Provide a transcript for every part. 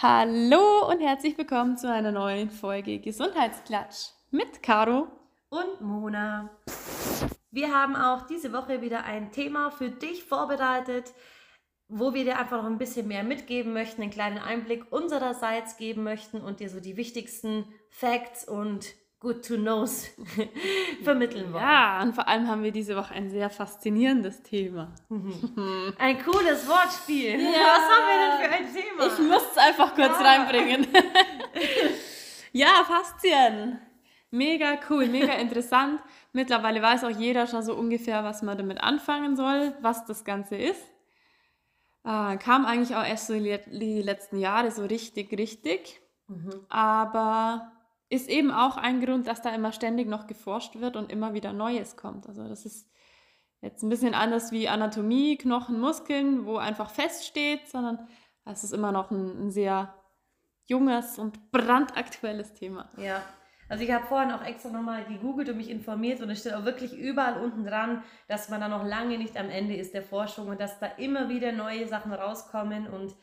Hallo und herzlich willkommen zu einer neuen Folge Gesundheitsklatsch mit Caro und Mona. Wir haben auch diese Woche wieder ein Thema für dich vorbereitet, wo wir dir einfach noch ein bisschen mehr mitgeben möchten, einen kleinen Einblick unsererseits geben möchten und dir so die wichtigsten Facts und Good to Knows vermitteln wollen. Ja, und vor allem haben wir diese Woche ein sehr faszinierendes Thema. ein cooles Wortspiel. Ja. Was haben wir denn für ein Thema? Ich muss es einfach kurz ja. reinbringen. ja, Faszien. Mega cool, mega interessant. Mittlerweile weiß auch jeder schon so ungefähr, was man damit anfangen soll, was das Ganze ist. Äh, kam eigentlich auch erst so die letzten Jahre so richtig, richtig. Mhm. Aber ist eben auch ein Grund, dass da immer ständig noch geforscht wird und immer wieder Neues kommt. Also das ist jetzt ein bisschen anders wie Anatomie, Knochen, Muskeln, wo einfach feststeht, sondern das ist immer noch ein, ein sehr junges und brandaktuelles Thema. Ja, also ich habe vorhin auch extra nochmal gegoogelt und mich informiert und es steht auch wirklich überall unten dran, dass man da noch lange nicht am Ende ist der Forschung und dass da immer wieder neue Sachen rauskommen und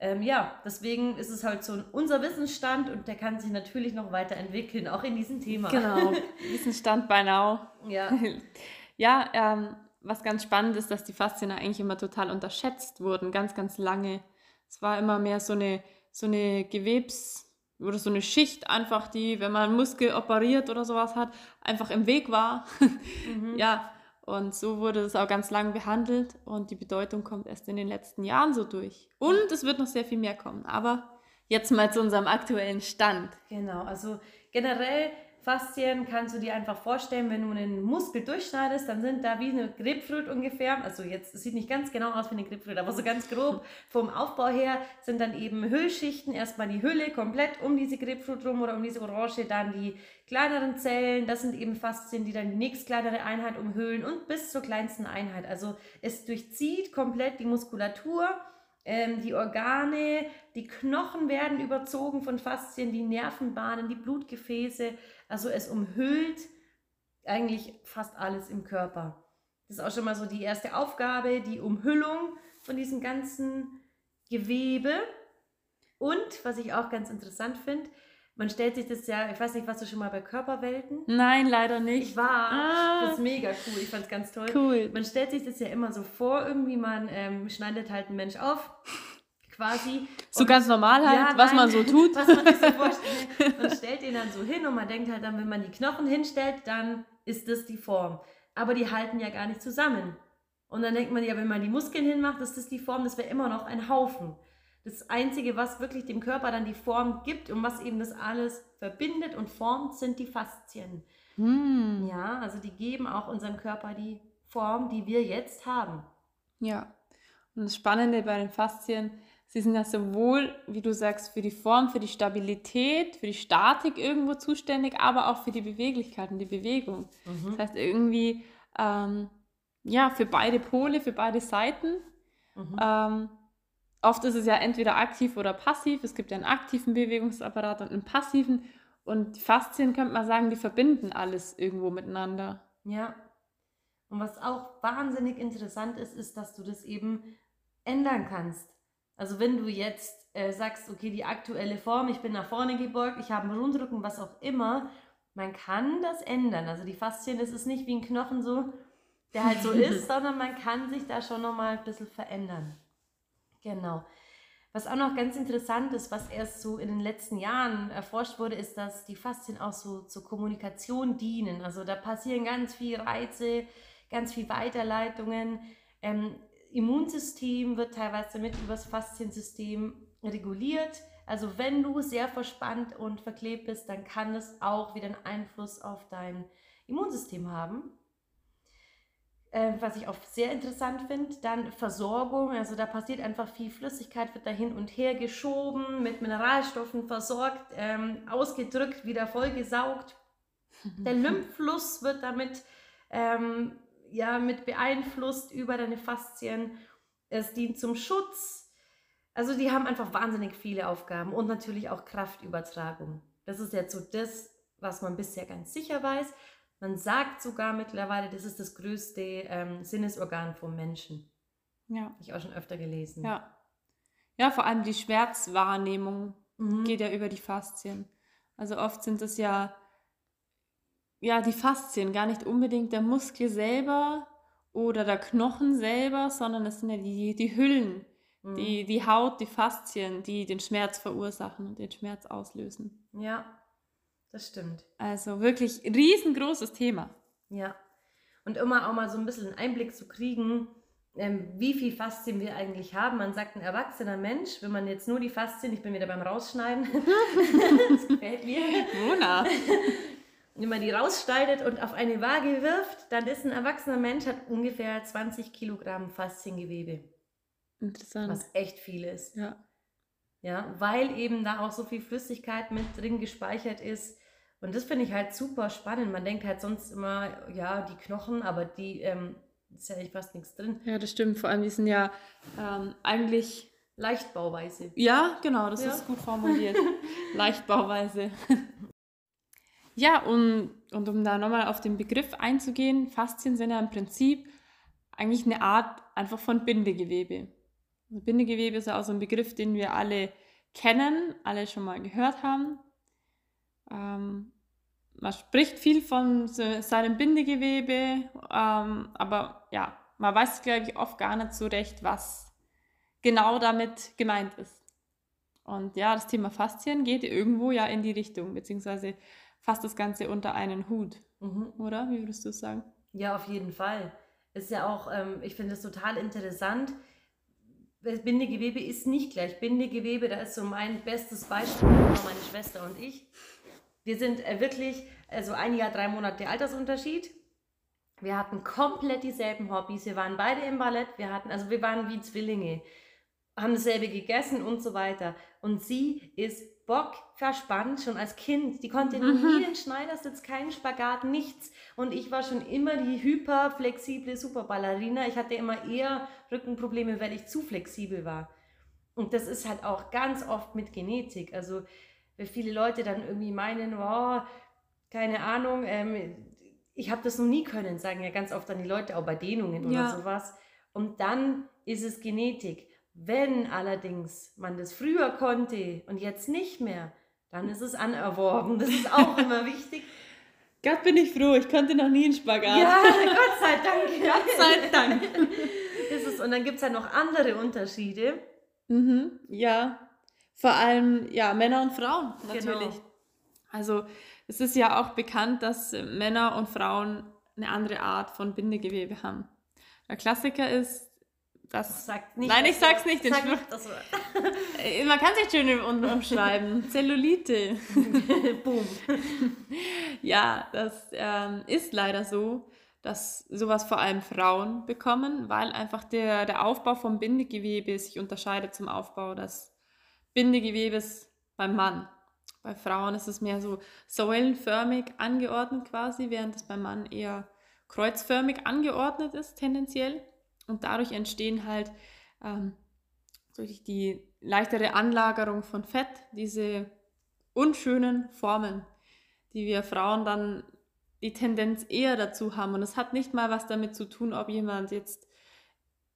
ähm, ja, deswegen ist es halt so unser Wissensstand und der kann sich natürlich noch weiterentwickeln, auch in diesem Thema. Genau, Wissensstand bei now. Ja. ja, ähm, was ganz spannend ist, dass die Faszien eigentlich immer total unterschätzt wurden, ganz, ganz lange. Es war immer mehr so eine, so eine Gewebs- oder so eine Schicht einfach, die, wenn man Muskel operiert oder sowas hat, einfach im Weg war. Mhm. ja, und so wurde es auch ganz lang behandelt und die Bedeutung kommt erst in den letzten Jahren so durch. Und es wird noch sehr viel mehr kommen. Aber jetzt mal zu unserem aktuellen Stand. Genau, also generell Faszien kannst du dir einfach vorstellen, wenn du einen Muskel durchschneidest, dann sind da wie eine Grapefruit ungefähr. Also jetzt, es sieht nicht ganz genau aus wie eine Grapefruit, aber so ganz grob vom Aufbau her sind dann eben Hüllschichten. Erstmal die Hülle komplett um diese Grapefruit rum oder um diese Orange, dann die kleineren Zellen, das sind eben Faszien, die dann die nächst kleinere Einheit umhüllen und bis zur kleinsten Einheit. Also es durchzieht komplett die Muskulatur ähm, die Organe, die Knochen werden überzogen von Faszien, die Nervenbahnen, die Blutgefäße. Also es umhüllt eigentlich fast alles im Körper. Das ist auch schon mal so die erste Aufgabe, die Umhüllung von diesem ganzen Gewebe. Und was ich auch ganz interessant finde, man stellt sich das ja, ich weiß nicht, warst du schon mal bei Körperwelten? Nein, leider nicht. Ich war. Ah. Das ist mega cool. Ich fand es ganz toll. Cool. Man stellt sich das ja immer so vor, irgendwie man ähm, schneidet halt einen Mensch auf, quasi. So ganz normal halt, ja, was nein, man so tut. Was man sich so vorstellt. Man stellt den dann so hin und man denkt halt dann, wenn man die Knochen hinstellt, dann ist das die Form. Aber die halten ja gar nicht zusammen. Und dann denkt man ja, wenn man die Muskeln hinmacht, ist das die Form, das wäre immer noch ein Haufen. Das Einzige, was wirklich dem Körper dann die Form gibt und was eben das alles verbindet und formt, sind die Faszien. Hm. Ja, also die geben auch unserem Körper die Form, die wir jetzt haben. Ja, und das Spannende bei den Faszien, sie sind ja sowohl, wie du sagst, für die Form, für die Stabilität, für die Statik irgendwo zuständig, aber auch für die Beweglichkeit und die Bewegung. Mhm. Das heißt irgendwie, ähm, ja, für beide Pole, für beide Seiten. Mhm. Ähm, oft ist es ja entweder aktiv oder passiv. Es gibt ja einen aktiven Bewegungsapparat und einen passiven. Und die Faszien könnte man sagen, die verbinden alles irgendwo miteinander. Ja. Und was auch wahnsinnig interessant ist, ist, dass du das eben ändern kannst. Also wenn du jetzt äh, sagst, okay, die aktuelle Form, ich bin nach vorne gebeugt, ich habe einen Rundrücken, was auch immer, man kann das ändern. Also die Faszien, das ist nicht wie ein Knochen so, der halt so ist, sondern man kann sich da schon nochmal ein bisschen verändern. Genau. Was auch noch ganz interessant ist, was erst so in den letzten Jahren erforscht wurde, ist, dass die Faszien auch so zur Kommunikation dienen. Also da passieren ganz viel Reize, ganz viel Weiterleitungen. Ähm, Immunsystem wird teilweise mit übers Fasziensystem reguliert. Also wenn du sehr verspannt und verklebt bist, dann kann es auch wieder einen Einfluss auf dein Immunsystem haben äh, was ich auch sehr interessant finde. Dann Versorgung, also da passiert einfach viel Flüssigkeit, wird da hin und her geschoben, mit Mineralstoffen versorgt, ähm, ausgedrückt, wieder vollgesaugt. Der Lymphfluss wird damit ähm, ja, mit beeinflusst über deine Faszien. Es dient zum Schutz. Also die haben einfach wahnsinnig viele Aufgaben und natürlich auch Kraftübertragung. Das ist jetzt so das, was man bisher ganz sicher weiß. Man sagt sogar mittlerweile, das ist das größte ähm, Sinnesorgan vom Menschen. Ja. Habe ich auch schon öfter gelesen. Ja. ja, vor allem die Schmerzwahrnehmung Mhm. geht ja über die Faszien. Also oft sind es ja, ja, die Faszien, gar nicht unbedingt der Muskel selber oder der Knochen selber, sondern es sind ja die, die Hüllen, Mhm. die, die Haut, die Faszien, die den Schmerz verursachen und den Schmerz auslösen. Ja, das stimmt. Also wirklich riesengroßes Thema. Ja. Und immer auch mal so ein bisschen einen Einblick zu kriegen, ähm, wie viel Faszien wir eigentlich haben. Man sagt, ein erwachsener Mensch, wenn man jetzt nur die Faszien, ich bin wieder beim Rausschneiden, das gefällt mir, Mona. Wenn man die rausschneidet und auf eine Waage wirft, dann ist ein erwachsener Mensch, hat ungefähr 20 Kilogramm Fasziengewebe, Interessant. was echt viel ist. Ja. Ja, weil eben da auch so viel Flüssigkeit mit drin gespeichert ist. Und das finde ich halt super spannend. Man denkt halt sonst immer, ja, die Knochen, aber die ähm, ist ja eigentlich fast nichts drin. ja, das stimmt. Vor allem, die sind ja ähm, eigentlich Leichtbauweise. Ja, genau, das Ja. ist gut formuliert. Leichtbauweise. ja, und, und um da nochmal auf den Begriff einzugehen, Faszien sind ja im Prinzip eigentlich eine Art einfach von Bindegewebe. Also Bindegewebe ist ja auch so ein Begriff, den wir alle kennen, alle schon mal gehört haben. Ähm, man spricht viel von seinem Bindegewebe, ähm, aber ja, man weiß, glaube ich, oft gar nicht so recht, was genau damit gemeint ist. Und ja, das Thema Faszien geht irgendwo ja in die Richtung, beziehungsweise fasst das Ganze unter einen Hut, Mhm. oder? Wie würdest du es sagen? Ja, auf jeden Fall. Ist ja auch, ähm, ich finde es total interessant. Das Bindegewebe ist nicht gleich Bindegewebe. Da ist so mein bestes Beispiel meine Schwester und ich. Wir sind äh, wirklich, also ein Jahr, drei Monate Altersunterschied. Wir hatten komplett dieselben Hobbys. Wir waren beide im Ballett. Wir hatten, also wir waren wie Zwillinge, haben dasselbe gegessen und so weiter. Und sie ist bockverspannt schon als Kind. Die konnte nie den Schneidersitz, keinen Spagat, nichts. Und ich war schon immer die hyperflexible Superballerina. Ich hatte immer eher Rückenprobleme, weil ich zu flexibel war. Und das ist halt auch ganz oft mit Genetik. Also, weil viele Leute dann irgendwie meinen, oh, keine Ahnung, ähm, ich habe das noch nie können, sagen ja ganz oft dann die Leute auch bei Dehnungen oder Ja. sowas. Und dann ist es Genetik. Wenn allerdings man das früher konnte und jetzt nicht mehr, dann ist es anerworben. Das ist auch immer wichtig. Gott bin ich froh, ich konnte noch nie einen Spagat. Ja, Gott sei Dank. Gott sei Dank. ist es. Und dann gibt es ja noch andere Unterschiede. Mhm, ja, vor allem ja Männer und Frauen natürlich. Genau. Also es ist ja auch bekannt, dass Männer und Frauen eine andere Art von Bindegewebe haben. Der Klassiker ist, dass Sagt nicht Nein, das ich sag's nicht, Sag nicht das Wort. äh, man kann sich schön um, umschreiben. Zellulite. Boom. Ja, das ähm, ist leider so, dass sowas vor allem Frauen bekommen, weil einfach der, der Aufbau vom Bindegewebe sich unterscheidet zum Aufbau des Bindegewebes beim Mann. Bei Frauen ist es mehr so säulenförmig angeordnet quasi, während es beim Mann eher kreuzförmig angeordnet ist tendenziell. Und dadurch entstehen halt ähm, durch die leichtere Anlagerung von Fett diese unschönen Formen, die wir Frauen dann die Tendenz eher dazu haben. Und es hat nicht mal was damit zu tun, ob jemand jetzt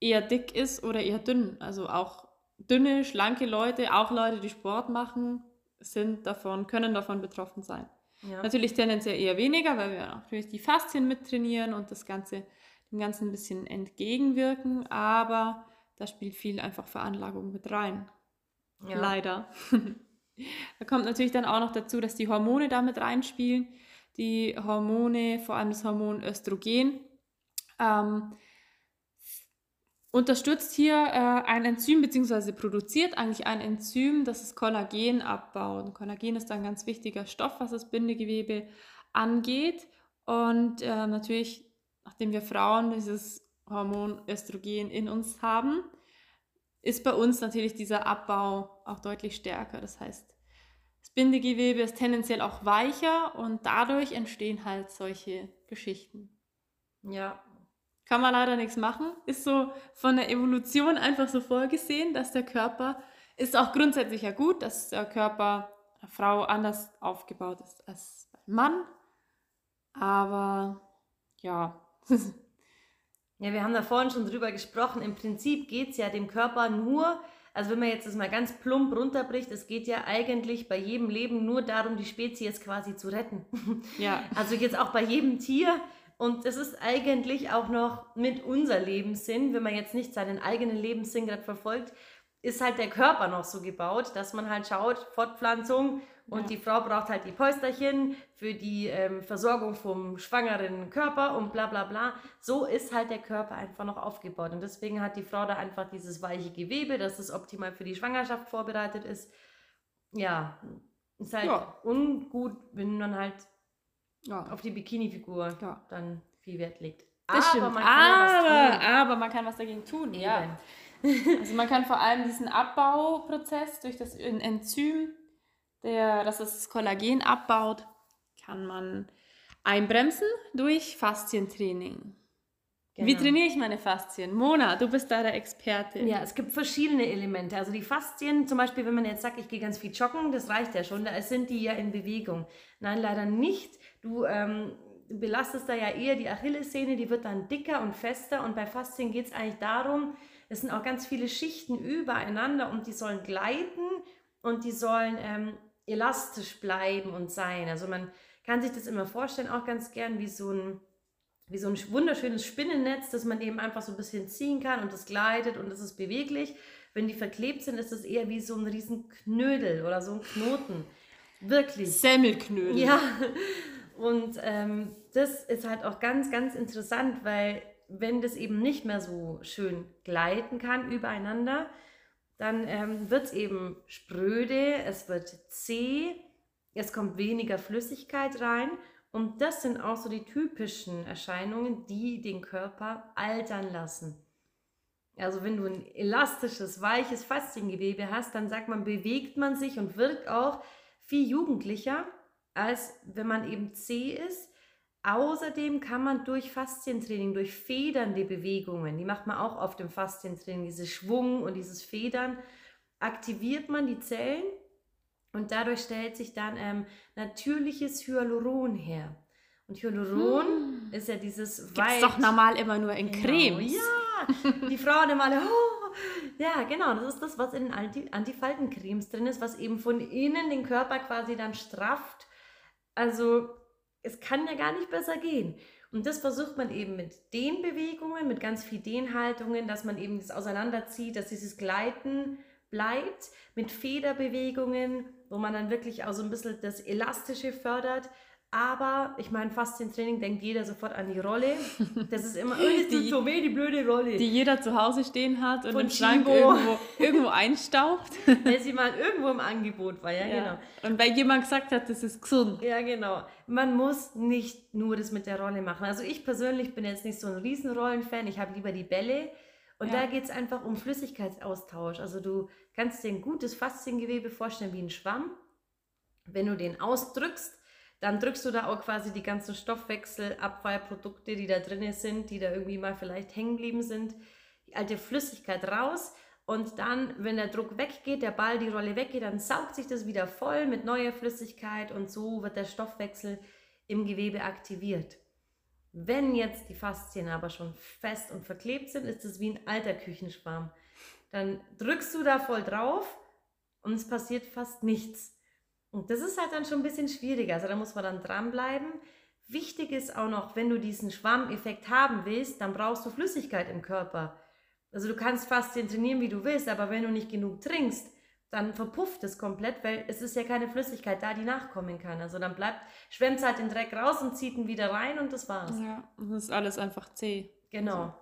eher dick ist oder eher dünn. Also auch dünne, schlanke Leute, auch Leute, die Sport machen, sind davon, können davon betroffen sein. Ja. Natürlich tendenziell eher weniger, weil wir natürlich die Faszien mittrainieren und das Ganze dem Ganzen ein bisschen entgegenwirken, aber da spielt viel einfach Veranlagung mit rein. Ja. Leider. da kommt natürlich dann auch noch dazu, dass die Hormone damit reinspielen. Die Hormone, vor allem das Hormon Östrogen, ähm, unterstützt hier äh, ein Enzym, beziehungsweise produziert eigentlich ein Enzym, das das Kollagen abbaut. Und Kollagen ist ein ganz wichtiger Stoff, was das Bindegewebe angeht. Und äh, natürlich, nachdem wir Frauen dieses Hormon Östrogen in uns haben, ist bei uns natürlich dieser Abbau auch deutlich stärker. Das heißt, das Bindegewebe ist tendenziell auch weicher und dadurch entstehen halt solche Geschichten. ja. Kann man leider nichts machen. Ist so von der Evolution einfach so vorgesehen, dass der Körper, ist auch grundsätzlich ja gut, dass der Körper einer Frau anders aufgebaut ist als beim Mann. Aber ja, Ja, wir haben da vorhin schon drüber gesprochen. Im Prinzip geht es ja dem Körper nur, Also wenn man jetzt das mal ganz plump runterbricht, es geht ja eigentlich bei jedem Leben nur darum, die Spezies quasi zu retten. Ja. Also jetzt auch bei jedem Tier. Und es ist eigentlich auch noch mit unser Lebenssinn, wenn man jetzt nicht seinen eigenen Lebenssinn gerade verfolgt, ist halt der Körper noch so gebaut, dass man halt schaut, Fortpflanzung und Ja. die Frau braucht halt die Päusterchen für die ähm, Versorgung vom schwangeren Körper und bla bla bla. So ist halt der Körper einfach noch aufgebaut. Und deswegen hat die Frau da einfach dieses weiche Gewebe, dass es optimal für die Schwangerschaft vorbereitet ist. Ja, ist halt Ja. ungut, wenn man halt ja. auf die Bikini-Figur Ja. dann viel Wert legt. Das stimmt. man kann ja was aber, tun. aber man kann was dagegen tun. Ja. Also man kann vor allem diesen Abbauprozess durch das En- Enzym, der, das das Kollagen abbaut, kann man einbremsen durch Faszientraining. Wie Genau. trainiere ich meine Faszien? Mona, du bist da der Experte. Ja, es gibt verschiedene Elemente. Also die Faszien, zum Beispiel, wenn man jetzt sagt, ich gehe ganz viel joggen, das reicht ja schon, da sind die ja in Bewegung. Nein, leider nicht. Du ähm, belastest da ja eher die Achillessehne, die wird dann dicker und fester. Und bei Faszien geht es eigentlich darum, es sind auch ganz viele Schichten übereinander und die sollen gleiten und die sollen ähm, elastisch bleiben und sein. Also man kann sich das immer vorstellen, auch ganz gern wie so ein wie so ein wunderschönes Spinnennetz, das man eben einfach so ein bisschen ziehen kann und das gleitet und es ist beweglich. Wenn die verklebt sind, ist es eher wie so ein riesen Knödel oder so ein Knoten. Wirklich. Semmelknödel. Ja, und ähm, das ist halt auch ganz, ganz interessant, weil wenn das eben nicht mehr so schön gleiten kann übereinander, dann ähm, wird es eben spröde, es wird zäh, es kommt weniger Flüssigkeit rein und das sind auch so die typischen Erscheinungen, die den Körper altern lassen. Also wenn du ein elastisches, weiches Fasziengewebe hast, dann sagt man, bewegt man sich und wirkt auch viel jugendlicher, als wenn man eben zäh ist. Außerdem kann man durch Faszientraining, durch federnde Bewegungen, die macht man auch auf dem Faszientraining, dieses Schwung und dieses Federn, aktiviert man die Zellen und dadurch stellt sich dann ähm, natürliches Hyaluron her. Und Hyaluron ist ja dieses Hm. Gibt's doch normal immer nur in Genau, Cremes. Ja, die Frauen immer alle, oh, ja, genau, das ist das, was in den Anti Antifaltencremes drin ist, was eben von innen den Körper quasi dann strafft. Also, es kann ja gar nicht besser gehen. Und das versucht man eben mit Dehnbewegungen, mit ganz viel Dehnhaltungen, dass man eben das auseinanderzieht, dass dieses Gleiten bleibt, mit Federbewegungen, wo man dann wirklich auch so ein bisschen das Elastische fördert. Aber ich meine, Faszientraining denkt jeder sofort an die Rolle. Das ist immer, oh, Die- so weh, die blöde Rolle. Die jeder zu Hause stehen hat und Von im Schrank irgendwo, irgendwo einstaubt. Weil sie mal irgendwo im Angebot war, ja, genau. Und weil jemand gesagt hat, das ist gesund. Ja, genau. Man muss nicht nur das mit der Rolle machen. Also ich persönlich bin jetzt nicht so ein Riesenrollen-Fan. Ich habe lieber die Bälle. Und Ja. da geht es einfach um Flüssigkeitsaustausch. Also du kannst dir ein gutes Fasziengewebe vorstellen wie ein Schwamm. Wenn du den ausdrückst, dann drückst du da auch quasi die ganzen Stoffwechselabfallprodukte, die da drin sind, die da irgendwie mal vielleicht hängen geblieben sind, die alte Flüssigkeit raus. Und dann, wenn der Druck weggeht, der Ball, die Rolle weggeht, dann saugt sich das wieder voll mit neuer Flüssigkeit und so wird der Stoffwechsel im Gewebe aktiviert. Wenn jetzt die Faszien aber schon fest und verklebt sind, ist es wie ein alter Küchenschwarm. Dann drückst du da voll drauf und es passiert fast nichts. Und das ist halt dann schon ein bisschen schwieriger. Also da muss man dann dranbleiben. Wichtig ist auch noch, wenn du diesen Schwammeffekt haben willst, dann brauchst du Flüssigkeit im Körper. Also du kannst Faszien trainieren, wie du willst, aber wenn du nicht genug trinkst, dann verpufft es komplett, weil es ist ja keine Flüssigkeit da, die nachkommen kann. Also dann bleibt, schwemmt halt den Dreck raus und zieht ihn wieder rein und das war's. Ja, das ist alles einfach zäh. Genau.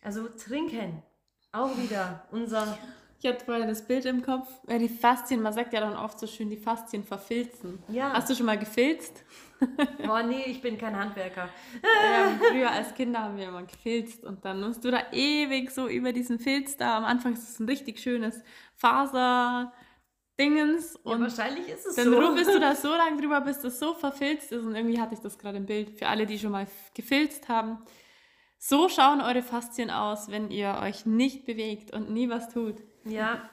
Also trinken. Auch wieder unser. Ich hatte vorher das Bild im Kopf. Ja, die Faszien, man sagt ja dann oft so schön, die Faszien verfilzen. Ja. Hast du schon mal gefilzt? Oh nee, ich bin kein Handwerker. Ja, früher als Kinder haben wir immer gefilzt und dann musst du da ewig so über diesen Filz da. Am Anfang ist es ein richtig schönes Faser-Dingens Ja, und wahrscheinlich ist es dann so. rubbelst du da so lange drüber, bis das so verfilzt ist und irgendwie hatte ich das gerade im Bild. Für alle, die schon mal gefilzt haben. So schauen eure Faszien aus, wenn ihr euch nicht bewegt und nie was tut. Ja,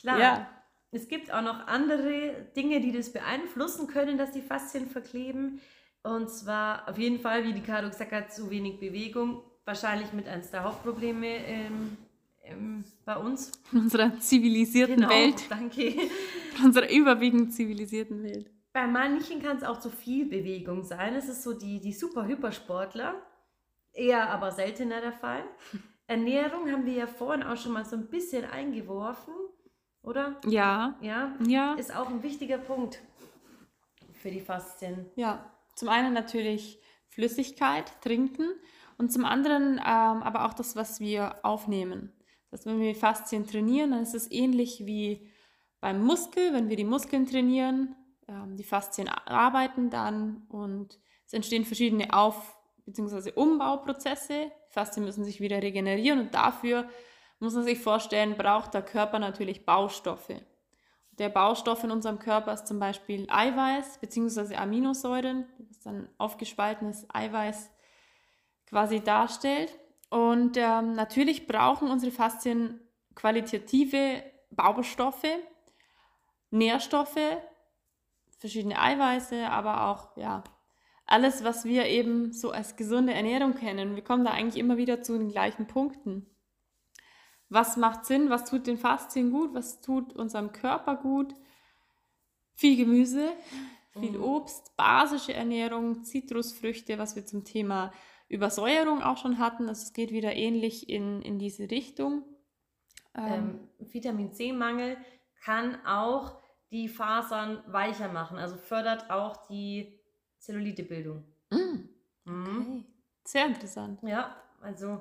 klar. Ja. Es gibt auch noch andere Dinge, die das beeinflussen können, dass die Faszien verkleben. Und zwar auf jeden Fall, wie die Caro gesagt hat, zu wenig Bewegung. Wahrscheinlich mit eines der Hauptprobleme ähm, ähm, bei uns. In unserer zivilisierten Genau, Welt. danke. In unserer überwiegend zivilisierten Welt. Bei manchen kann es auch zu viel Bewegung sein. Es ist so die, die super-Hypersportler. Eher aber seltener der Fall. Ernährung haben wir ja vorhin auch schon mal so ein bisschen eingeworfen, oder? Ja, Ja, ja, ist auch ein wichtiger Punkt für die Faszien. ja. Zum einen natürlich Flüssigkeit, trinken und zum anderen ähm, aber auch das, was wir aufnehmen. Das heißt, wenn wir Faszien trainieren, dann ist es ähnlich wie beim Muskel, wenn wir die Muskeln trainieren, ähm, die Faszien arbeiten dann und es entstehen verschiedene Auf- bzw. Umbauprozesse. Faszien müssen sich wieder regenerieren und dafür muss man sich vorstellen, braucht der Körper natürlich Baustoffe. Der Baustoff in unserem Körper ist zum Beispiel Eiweiß bzw. Aminosäuren, das dann aufgespaltenes Eiweiß quasi darstellt. Und ähm, natürlich brauchen unsere Faszien qualitative Baustoffe, Nährstoffe, verschiedene Eiweiße, aber auch ja, alles, was wir eben so als gesunde Ernährung kennen. Wir kommen da eigentlich immer wieder zu den gleichen Punkten. Was macht Sinn? Was tut den Faszien gut? Was tut unserem Körper gut? Viel Gemüse, viel Mhm. Obst, basische Ernährung, Zitrusfrüchte, was wir zum Thema Übersäuerung auch schon hatten. Also es geht wieder ähnlich in, in diese Richtung. Ähm, Ähm, Vitamin C-Mangel kann auch die Fasern weicher machen, also fördert auch die Zellulitebildung. mm, Mhm. okay. Sehr interessant. Ja, also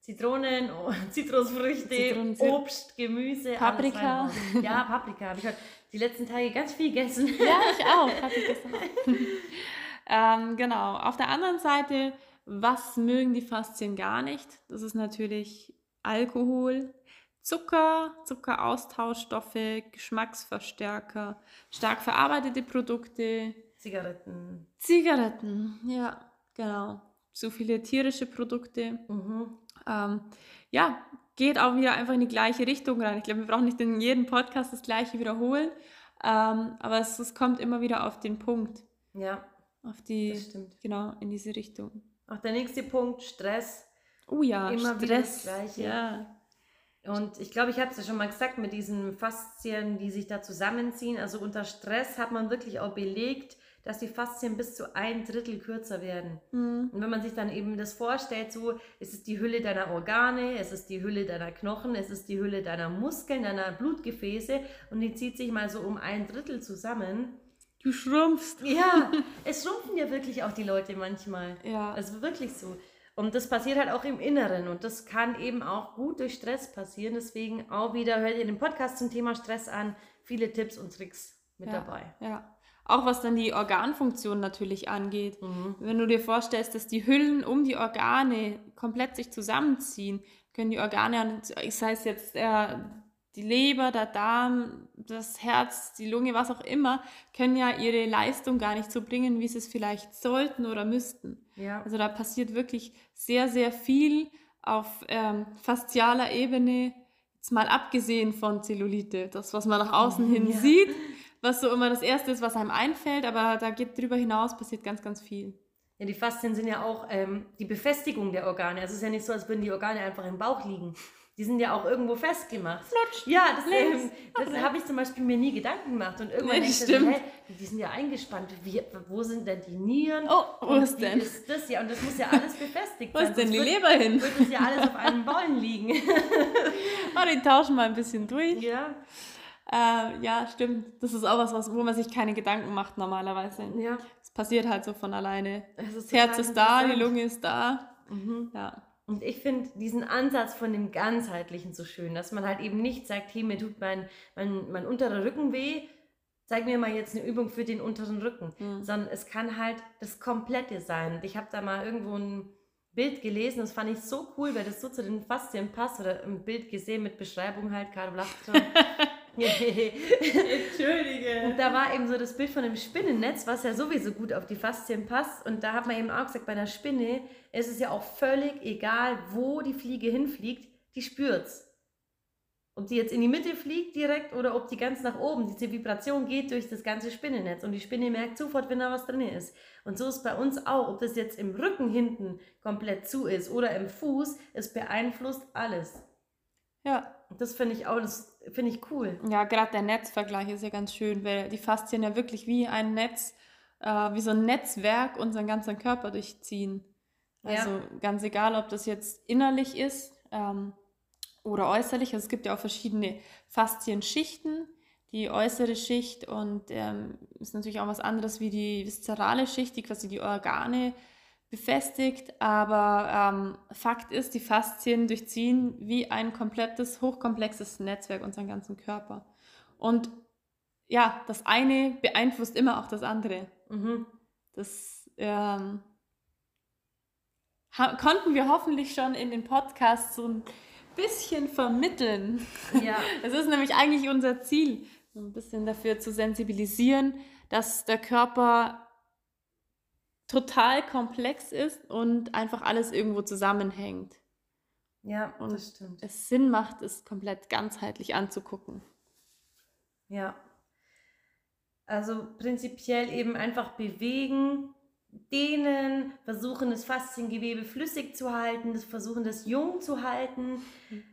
Zitronen, oh, Zitrusfrüchte, Zitronen, Zit- Obst, Gemüse, Paprika. Ja, Paprika habe ich heute die letzten Tage ganz viel gegessen. Ja, ich auch. Hatte ich gestern auch. ähm, genau. Auf der anderen Seite, was mögen die Faszien gar nicht? Das ist natürlich Alkohol, Zucker, Zuckeraustauschstoffe, Geschmacksverstärker, stark verarbeitete Produkte, Zigaretten. Zigaretten. Ja, genau. Zu viele tierische Produkte. Mhm. Ähm, ja, geht auch wieder einfach in die gleiche Richtung rein. Ich glaube, wir brauchen nicht in jedem Podcast das gleiche wiederholen, ähm, aber es, es kommt immer wieder auf den Punkt, Ja, auf die, das stimmt. genau, in diese Richtung. Auch der nächste Punkt, Stress. Oh ja, Immer wieder das Stress. Gleiche. Ja. Und ich glaube, ich habe es ja schon mal gesagt, mit diesen Faszien, die sich da zusammenziehen. Also unter Stress hat man wirklich auch belegt, dass die Faszien bis zu ein Drittel kürzer werden. Hm. Und wenn man sich dann eben das vorstellt, so, es ist die Hülle deiner Organe, es ist die Hülle deiner Knochen, es ist die Hülle deiner Muskeln, deiner Blutgefäße und die zieht sich mal so um ein Drittel zusammen. Du schrumpfst. Ja, es schrumpfen ja wirklich auch die Leute manchmal. Ja. Also wirklich so. Und das passiert halt auch im Inneren und das kann eben auch gut durch Stress passieren. Deswegen auch wieder, hört ihr den Podcast zum Thema Stress an. Viele Tipps und Tricks mit ja. dabei. Ja. Auch was dann die Organfunktion natürlich angeht. Mhm. Wenn du dir vorstellst, dass die Hüllen um die Organe komplett sich zusammenziehen, können die Organe, sei es jetzt äh, die Leber, der Darm, das Herz, die Lunge, was auch immer, können ja ihre Leistung gar nicht so bringen, wie sie es vielleicht sollten oder müssten. Ja. Also da passiert wirklich sehr, sehr viel auf ähm, faszialer Ebene, jetzt mal abgesehen von Zellulite, das, was man nach außen hin Ja. sieht, was so immer das Erste ist, was einem einfällt, aber da geht drüber hinaus, passiert ganz, ganz viel. Ja, die Faszien sind ja auch ähm, die Befestigung der Organe. Also es ist ja nicht so, als würden die Organe einfach im Bauch liegen. Die sind ja auch irgendwo festgemacht. Flutsch. Ja, das, ähm, das habe ich zum Beispiel mir nie Gedanken gemacht. Und irgendwann Nee, das so, stimmt. hä, die sind ja eingespannt. Wie, wo sind denn die Nieren? Oh, wo Und ist denn? ist das? Ja, und das muss ja alles befestigt Wo sein. ist denn die wird- Leber hin? Wird es ja alles auf einem Ballen liegen. Oh, die tauschen mal ein bisschen durch. ja, Äh, ja, stimmt. Das ist auch was, was, wo man sich keine Gedanken macht normalerweise. ja. Es passiert halt so von alleine. Das, Herz ist da, die. Lunge ist da. Mhm. Ja. Und ich finde diesen Ansatz von dem Ganzheitlichen so schön, dass man halt eben nicht sagt, hey, mir tut mein, mein, mein unterer Rücken weh, zeig mir mal jetzt eine Übung für den unteren Rücken. Mhm. Sondern es kann halt das Komplette sein. Ich habe da mal irgendwo ein Bild gelesen, das fand ich so cool, weil das so zu den Faszien passt. Oder ein Bild gesehen mit Beschreibung halt, Caro lacht schon. Entschuldige. Und da war eben so das Bild von einem Spinnennetz, was ja sowieso gut auf die Faszien passt. Und da hat man eben auch gesagt, bei einer Spinne ist es ja auch völlig egal, wo die Fliege hinfliegt, die spürt's. Ob die jetzt in die Mitte fliegt direkt oder ob die ganz nach oben. Diese Vibration geht durch das ganze Spinnennetz und die Spinne merkt sofort, wenn da was drin ist. Und so ist bei uns auch, ob das jetzt im Rücken hinten komplett zu ist oder im Fuß, es beeinflusst alles. Ja. Das finde ich auch, das finde ich cool. Ja, gerade der Netzvergleich ist ja ganz schön, weil die Faszien ja wirklich wie ein Netz, äh, wie so ein Netzwerk unseren ganzen Körper durchziehen. Also ja. ganz egal, ob das jetzt innerlich ist ähm, oder äußerlich. Also es gibt ja auch verschiedene Faszienschichten. Die äußere Schicht und ähm, ist natürlich auch was anderes wie die viszerale Schicht, die quasi die Organe befestigt. Aber ähm, Fakt ist, die Faszien durchziehen wie ein komplettes, hochkomplexes Netzwerk unseren ganzen Körper. Und ja, das eine beeinflusst immer auch das andere. Mhm. Das ähm, konnten wir hoffentlich schon in den Podcasts so ein bisschen vermitteln. Ja. Das ist nämlich eigentlich unser Ziel, so ein bisschen dafür zu sensibilisieren, dass der Körper total komplex ist und einfach alles irgendwo zusammenhängt. Ja, und das stimmt. Es Sinn macht, es komplett ganzheitlich anzugucken. Ja. Also prinzipiell eben einfach bewegen, dehnen, versuchen das Fasziengewebe flüssig zu halten, das versuchen das jung zu halten,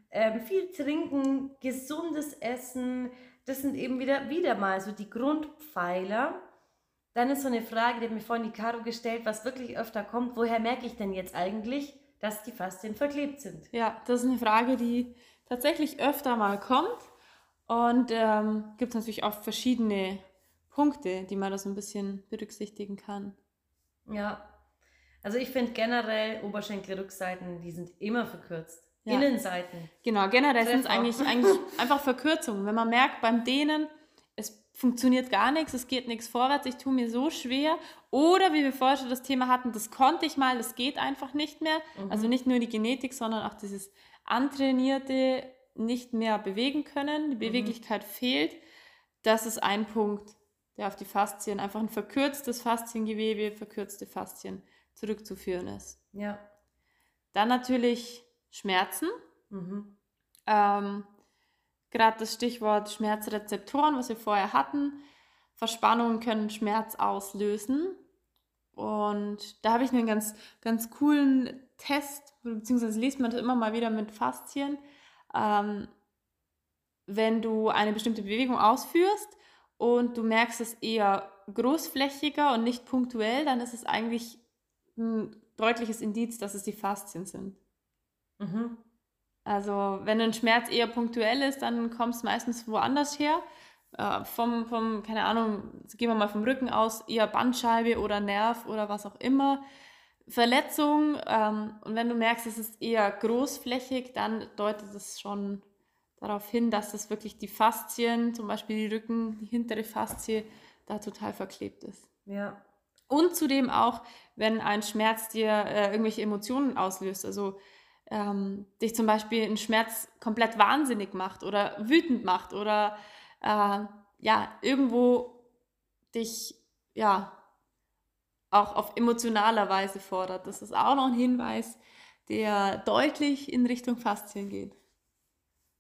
ähm, viel trinken, gesundes Essen. Das sind eben wieder, wieder mal so die Grundpfeiler. Dann ist so eine Frage, die hat mir vorhin die Caro gestellt, was wirklich öfter kommt. Woher merke ich denn jetzt eigentlich, dass die Faszien verklebt sind? Ja, das ist eine Frage, die tatsächlich öfter mal kommt. Und ähm, gibt natürlich auch verschiedene Punkte, die man da so ein bisschen berücksichtigen kann. Ja. Also ich finde generell Oberschenkelrückseiten, die sind immer verkürzt. Ja. Innenseiten. Genau, generell sind es eigentlich, eigentlich einfach Verkürzungen. Wenn man merkt beim Dehnen, funktioniert gar nichts, es geht nichts vorwärts, ich tue mir so schwer. Oder wie wir vorher schon das Thema hatten, das konnte ich mal, das geht einfach nicht mehr. Mhm. Also nicht nur die Genetik, sondern auch dieses antrainierte nicht mehr bewegen können, die mhm. Beweglichkeit mhm. fehlt. Das ist ein Punkt der auf die Faszien, einfach ein verkürztes Fasziengewebe, verkürzte Faszien zurückzuführen ist. Ja. Dann natürlich Schmerzen. Mhm. Ähm, Gerade das Stichwort Schmerzrezeptoren, was wir vorher hatten. Verspannungen können Schmerz auslösen. Und da habe ich einen ganz, ganz coolen Test, beziehungsweise liest man das immer mal wieder mit Faszien. Ähm, wenn du eine bestimmte Bewegung ausführst, und du merkst es eher großflächiger und nicht punktuell, dann ist es eigentlich ein deutliches Indiz, dass es die Faszien sind. Mhm. Also wenn ein Schmerz eher punktuell ist, dann kommt es meistens woanders her. Äh, vom, vom, keine Ahnung, gehen wir mal vom Rücken aus, eher Bandscheibe oder Nerv oder was auch immer. Verletzung. Ähm, und wenn du merkst, es ist eher großflächig, dann deutet es schon darauf hin, dass das wirklich die Faszien, zum Beispiel die Rücken, die hintere Faszie, da total verklebt ist. Ja. Und zudem auch, wenn ein Schmerz dir äh, irgendwelche Emotionen auslöst, also ähm, dich zum Beispiel ein Schmerz komplett wahnsinnig macht oder wütend macht oder äh, ja, irgendwo dich ja auch auf emotionaler Weise fordert. Das ist auch noch ein Hinweis, der deutlich in Richtung Faszien geht.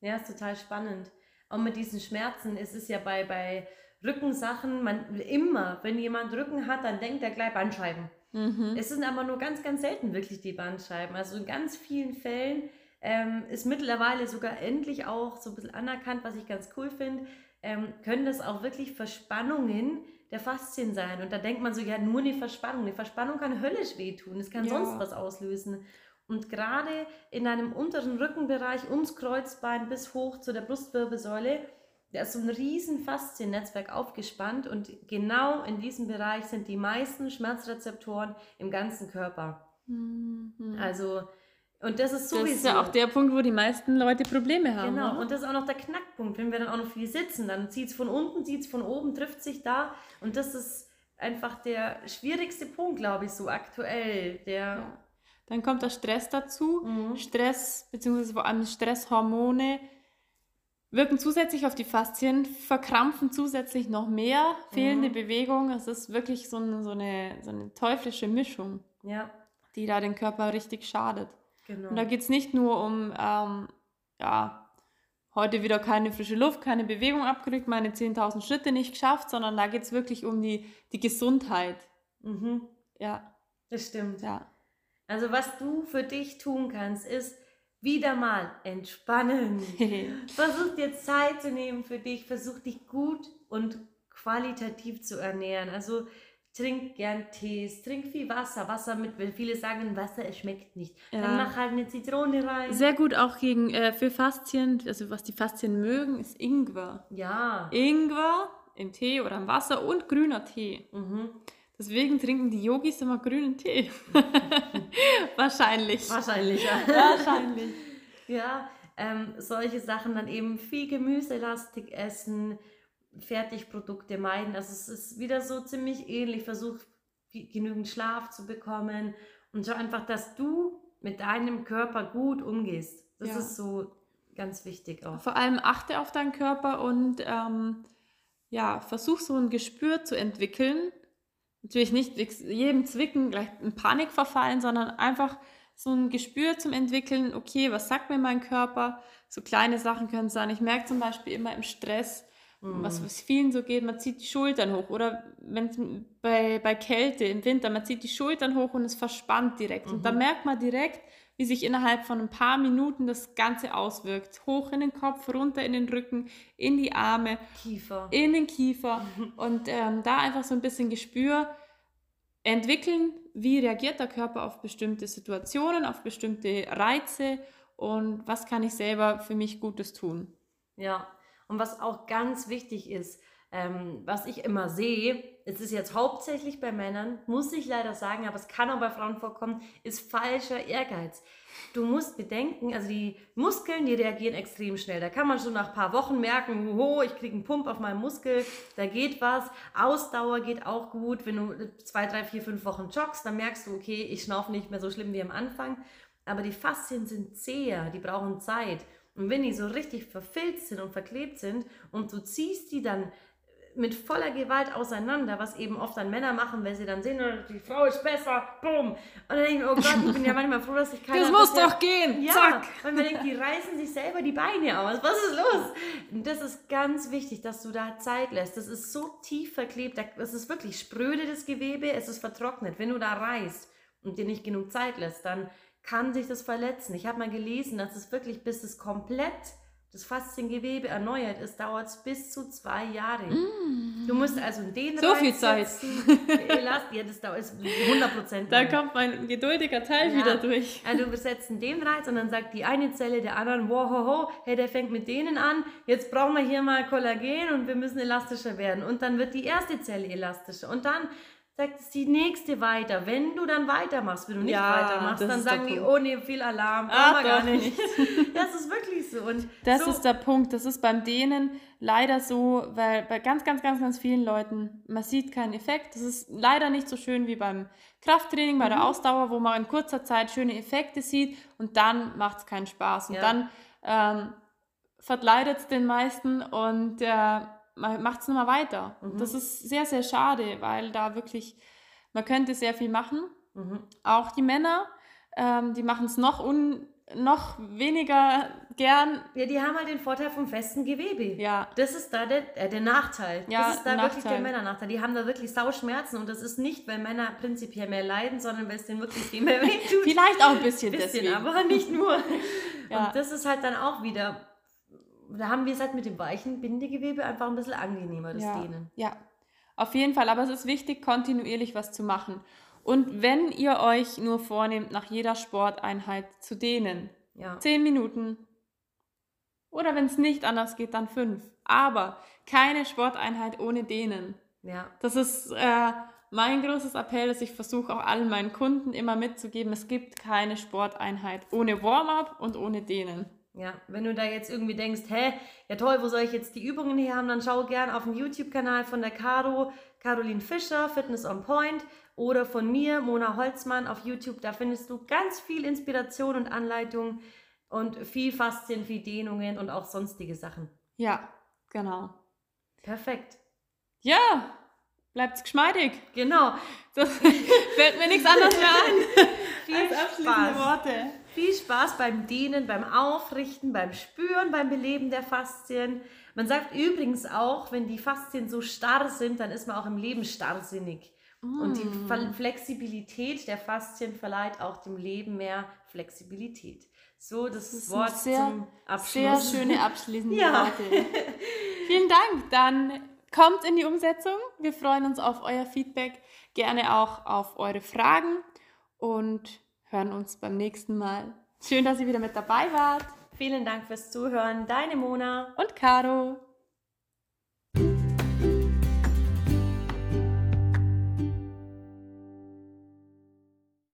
Ja, ist total spannend. Auch mit diesen Schmerzen ist es ja bei, bei Rückensachen, man immer, wenn jemand Rücken hat, dann denkt er gleich Bandscheiben. Mhm. Es sind aber nur ganz, ganz selten wirklich die Bandscheiben. Also in ganz vielen Fällen ähm, ist mittlerweile sogar endlich auch so ein bisschen anerkannt, was ich ganz cool finde, ähm, können das auch wirklich Verspannungen der Faszien sein. Und da denkt man so, ja, nur eine Verspannung. Eine Verspannung kann höllisch wehtun, es kann ja. sonst was auslösen. Und gerade in einem unteren Rückenbereich ums Kreuzbein bis hoch zu der Brustwirbelsäule, da ist so ein riesen Fasziennetzwerk aufgespannt und genau in diesem Bereich sind die meisten Schmerzrezeptoren im ganzen Körper. Mhm. Also, und das ist sowieso. Das ist ja auch der Punkt, wo die meisten Leute Probleme haben. Genau, oder? und das ist auch noch der Knackpunkt. Wenn wir dann auch noch viel sitzen, dann zieht es von unten, zieht es von oben, trifft sich da. Und das ist einfach der schwierigste Punkt, glaube ich, so aktuell. Der, ja. Dann kommt der Stress dazu. Mhm. Stress bzw. vor allem Stresshormone wirken zusätzlich auf die Faszien, verkrampfen zusätzlich noch mehr, fehlende mhm. Bewegung. Es ist wirklich so eine, so, eine, so eine teuflische Mischung, ja. die da den Körper richtig schadet. Genau. Und da geht es nicht nur um, ähm, ja, heute wieder keine frische Luft, keine Bewegung abgerückt, meine 10.000 Schritte nicht geschafft, sondern da geht es wirklich um die, die Gesundheit. Mhm. Ja. Das stimmt. Ja. Also was du für dich tun kannst, ist wieder mal entspannen. Versuch dir Zeit zu nehmen für dich, versuch dich gut und qualitativ zu ernähren. Also trink gern Tees, trink viel Wasser. Wasser mit, weil viele sagen, Wasser, es schmeckt nicht. Ja. Dann mach halt eine Zitrone rein. Sehr gut auch gegen, äh, für Faszien, also was die Faszien mögen, ist Ingwer. Ja. Ingwer im Tee oder im Wasser und grüner Tee. Mhm. Deswegen trinken die Yogis immer grünen Tee. Wahrscheinlich. Wahrscheinlich, ja. Wahrscheinlich. ja, ähm, solche Sachen dann eben viel gemüselastig essen, Fertigprodukte meiden. Also es ist wieder so ziemlich ähnlich. Versuch genügend Schlaf zu bekommen und schau einfach, dass du mit deinem Körper gut umgehst. Das ja. ist so ganz wichtig auch. Vor allem achte auf deinen Körper und ähm, ja, versuch so ein Gespür zu entwickeln. Natürlich nicht jedem Zwicken gleich in Panik verfallen, sondern einfach so ein Gespür zum Entwickeln, okay, was sagt mir mein Körper? So kleine Sachen können sein. Ich merke zum Beispiel immer im Stress, was, mhm. was vielen so geht, man zieht die Schultern hoch. Oder wenn bei, bei Kälte im Winter, man zieht die Schultern hoch und es verspannt direkt. Mhm. Und da mhm. merkt man direkt, wie sich innerhalb von ein paar Minuten das Ganze auswirkt. Hoch in den Kopf, runter in den Rücken, in die Arme, Kiefer. in den Kiefer. Und ähm, da einfach so ein bisschen Gespür entwickeln, wie reagiert der Körper auf bestimmte Situationen, auf bestimmte Reize und was kann ich selber für mich Gutes tun. Ja, und was auch ganz wichtig ist, ähm, was ich immer sehe, es ist jetzt hauptsächlich bei Männern, muss ich leider sagen, aber es kann auch bei Frauen vorkommen, ist falscher Ehrgeiz. Du musst bedenken, also die Muskeln, die reagieren extrem schnell. Da kann man schon nach ein paar Wochen merken, ho, ich kriege einen Pump auf meinem Muskel, da geht was. Ausdauer geht auch gut. Wenn du zwei, drei, vier, fünf Wochen joggst, dann merkst du, okay, ich schnaufe nicht mehr so schlimm wie am Anfang. Aber die Faszien sind zäher, die brauchen Zeit. Und wenn die so richtig verfilzt sind und verklebt sind und du ziehst die dann mit voller Gewalt auseinander, was eben oft dann Männer machen, wenn sie dann sehen, oh, die Frau ist besser, bumm. Und dann denke ich, oh Gott, ich bin ja manchmal froh, dass ich keine... Das muss doch gehen, ja, zack. Weil man denkt, die reißen sich selber die Beine aus, was ist los? Und das ist ganz wichtig, dass du da Zeit lässt. Das ist so tief verklebt, das ist wirklich spröde, das Gewebe, es ist vertrocknet. Wenn du da reißt und dir nicht genug Zeit lässt, dann kann sich das verletzen. Ich habe mal gelesen, dass es wirklich, bis es komplett das Fasziengewebe erneuert ist, dauert es bis zu zwei Jahre. Mm. Du musst also den So viel Zeit. Elast, ja, das dauert 100 Prozent. Da kommt mein geduldiger Teil ja. wieder durch. Also du setzt den Reiz und dann sagt die eine Zelle der anderen, wow, ho, ho, hey, der fängt mit denen an, jetzt brauchen wir hier mal Kollagen und wir müssen elastischer werden. Und dann wird die erste Zelle elastischer. Und dann sagt es die nächste weiter. Wenn du dann weitermachst, wenn du nicht ja, weitermachst, dann sagen die, oh nee, viel Alarm, Ach, wir gar nicht. das ist wirklich so. Und das so. ist der Punkt. Das ist beim Dehnen leider so, weil bei ganz, ganz, ganz, ganz vielen Leuten, man sieht keinen Effekt. Das ist leider nicht so schön wie beim Krafttraining, bei mhm. der Ausdauer, wo man in kurzer Zeit schöne Effekte sieht und dann macht es keinen Spaß. Und ja. dann ähm, verkleidet es den meisten und äh, macht es nochmal weiter. Und mhm. das ist sehr, sehr schade, weil da wirklich, man könnte sehr viel machen. Mhm. Auch die Männer, ähm, die machen es noch, un, noch weniger gern. Ja, die haben halt den Vorteil vom festen Gewebe. Ja. Das ist da der, äh, der Nachteil. Ja, das ist da wirklich der Männernachteil. Die haben da wirklich Sauschmerzen und das ist nicht, weil Männer prinzipiell mehr leiden, sondern weil es denen wirklich viel mehr wehtut. Vielleicht auch ein bisschen, bisschen deswegen. aber nicht nur. ja. Und das ist halt dann auch wieder da haben wir es halt mit dem weichen Bindegewebe einfach ein bisschen angenehmer, das ja. Dehnen. Ja, auf jeden Fall. Aber es ist wichtig, kontinuierlich was zu machen. Und wenn ihr euch nur vornehmt, nach jeder Sporteinheit zu dehnen, ja. zehn Minuten oder wenn es nicht anders geht, dann fünf. Aber keine Sporteinheit ohne Dehnen. Ja. Das ist äh, mein großes Appell, dass ich versuche auch allen meinen Kunden immer mitzugeben, es gibt keine Sporteinheit ohne Warm-up und ohne Dehnen. Ja, wenn du da jetzt irgendwie denkst, hä, ja toll, wo soll ich jetzt die Übungen her haben, dann schau gern auf den YouTube-Kanal von der Caro, Caroline Fischer, Fitness on Point oder von mir, Mona Holzmann auf YouTube. Da findest du ganz viel Inspiration und Anleitung und viel Faszien, viel Dehnungen und auch sonstige Sachen. Ja, genau. Perfekt. Ja, bleibt's geschmeidig. Genau. Das fällt mir nichts anderes mehr ein. viel Spaß. Worte. Viel Spaß beim Dehnen, beim Aufrichten, beim Spüren, beim Beleben der Faszien. Man sagt übrigens auch, wenn die Faszien so starr sind, dann ist man auch im Leben starrsinnig. Mm. Und die mm. Flexibilität der Faszien verleiht auch dem Leben mehr Flexibilität. so das, Das ist Wort ein sehr, zum Abschluss. sehr schöne abschließende Ja. Worte. Vielen Dank. Dann kommt in die Umsetzung. Wir freuen uns auf euer Feedback, gerne auch auf eure Fragen und hören uns beim nächsten Mal. Schön, dass ihr wieder mit dabei wart. Vielen Dank fürs Zuhören. Deine Mona. Und Caro.